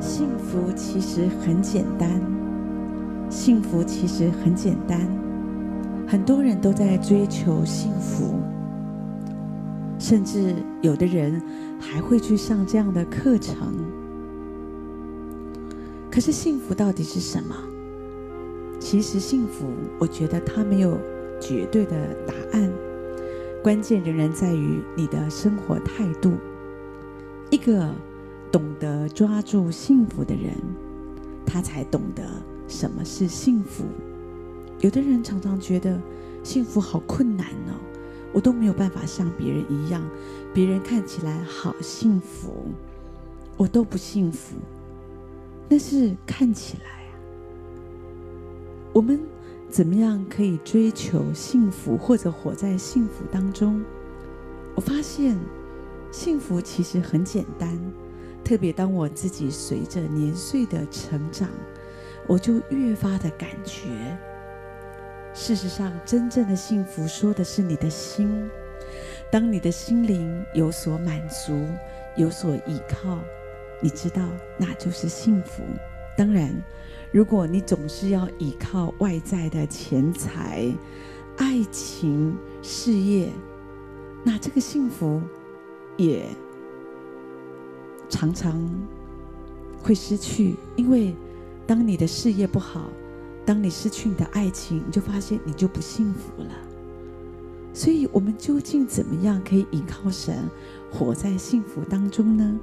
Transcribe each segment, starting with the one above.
幸福其实很简单，幸福其实很简单。很多人都在追求幸福，甚至有的人还会去上这样的课程。可是幸福到底是什么？其实幸福，我觉得它没有绝对的答案，关键仍然在于你的生活态度。一个懂得抓住幸福的人，他才懂得什么是幸福。有的人常常觉得幸福好困难哦，我都没有办法像别人一样，别人看起来好幸福，我都不幸福。那是看起来啊，我们怎么样可以追求幸福，或者活在幸福当中？我发现。幸福其实很简单，特别当我自己随着年岁的成长，我就越发的感觉，事实上，真正的幸福说的是你的心。当你的心灵有所满足，有所依靠，你知道，那就是幸福。当然，如果你总是要依靠外在的钱财、爱情、事业，那这个幸福。也常常会失去，因为当你的事业不好，当你失去你的爱情，你就发现你就不幸福了。所以，我们究竟怎么样可以依靠神，活在幸福当中呢？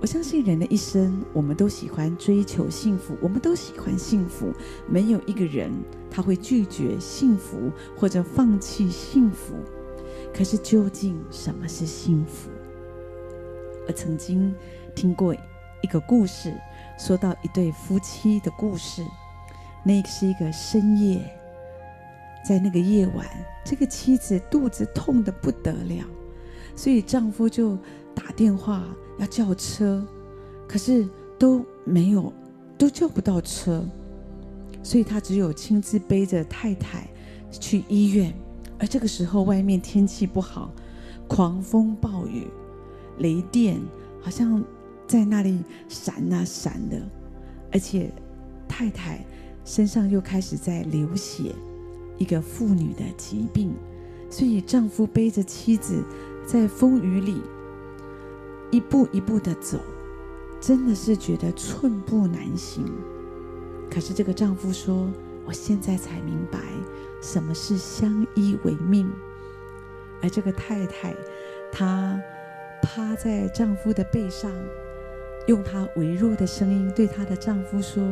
我相信人的一生，我们都喜欢追求幸福，我们都喜欢幸福，没有一个人他会拒绝幸福或者放弃幸福。可是，究竟什么是幸福？我曾经听过一个故事，说到一对夫妻的故事。那是一个深夜，在那个夜晚，这个妻子肚子痛得不得了，所以丈夫就打电话要叫车，可是都没有，都叫不到车，所以他只有亲自背着太太去医院。而这个时候，外面天气不好，狂风暴雨，雷电好像在那里闪啊闪的，而且太太身上又开始在流血，一个妇女的疾病，所以丈夫背着妻子在风雨里一步一步的走，真的是觉得寸步难行。可是这个丈夫说：“我现在才明白。”什么是相依为命？而这个太太，她趴在丈夫的背上，用她微弱的声音对她的丈夫说：“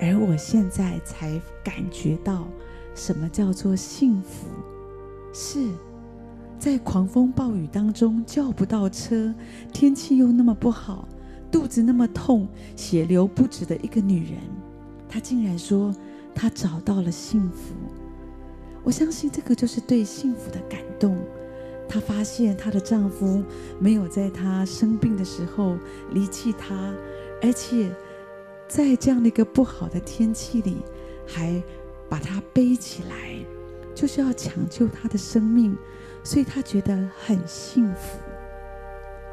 而我现在才感觉到什么叫做幸福，是在狂风暴雨当中叫不到车，天气又那么不好，肚子那么痛，血流不止的一个女人，她竟然说她找到了幸福。”我相信这个就是对幸福的感动。她发现她的丈夫没有在她生病的时候离弃她，而且在这样的一个不好的天气里，还把她背起来，就是要抢救她的生命。所以她觉得很幸福。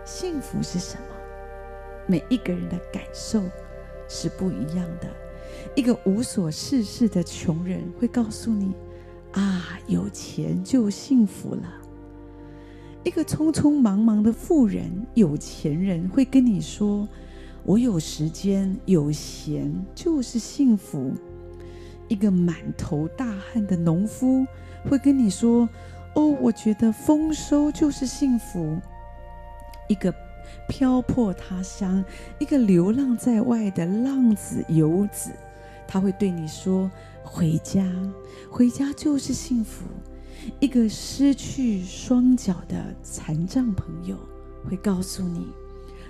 幸福是什么？每一个人的感受是不一样的。一个无所事事的穷人会告诉你。啊，有钱就幸福了。一个匆匆忙忙的富人、有钱人会跟你说：“我有时间、有闲就是幸福。”一个满头大汗的农夫会跟你说：“哦，我觉得丰收就是幸福。”一个漂泊他乡、一个流浪在外的浪子游子，他会对你说。回家，回家就是幸福。一个失去双脚的残障朋友会告诉你，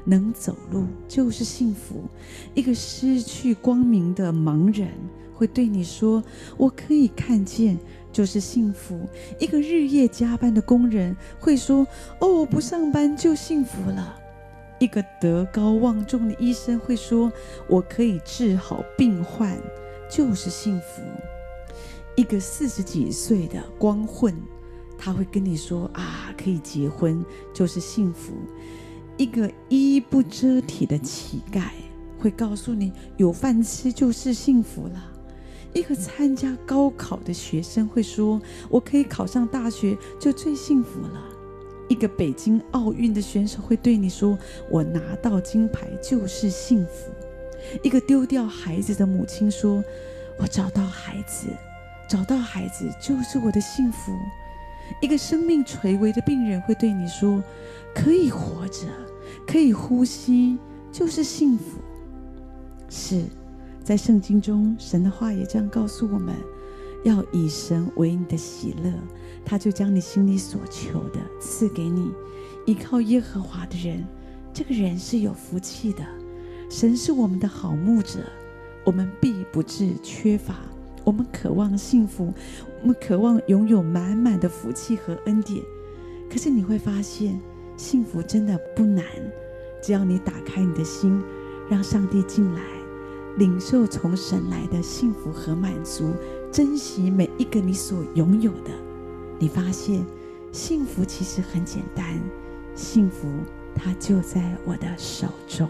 能走路就是幸福。一个失去光明的盲人会对你说：“我可以看见，就是幸福。”一个日夜加班的工人会说：“哦，我不上班就幸福了。”一个德高望重的医生会说：“我可以治好病患。”就是幸福。一个四十几岁的光棍，他会跟你说啊，可以结婚就是幸福。一个衣不遮体的乞丐会告诉你，有饭吃就是幸福了；一个参加高考的学生会说，我可以考上大学就最幸福了；一个北京奥运的选手会对你说，我拿到金牌就是幸福；一个丢掉孩子的母亲说，我找到孩子，找到孩子就是我的幸福。一个生命垂危的病人会对你说：“可以活着，可以呼吸，就是幸福。”是，在圣经中，神的话也这样告诉我们：要以神为你的喜乐，他就将你心里所求的赐给你。依靠耶和华的人，这个人是有福气的。神是我们的好牧者，我们必不致缺乏。我们渴望幸福，我们渴望拥有满满的福气和恩典。可是你会发现，幸福真的不难，只要你打开你的心，让上帝进来，领受从神来的幸福和满足，珍惜每一个你所拥有的。你发现，幸福其实很简单，幸福它就在我的手中。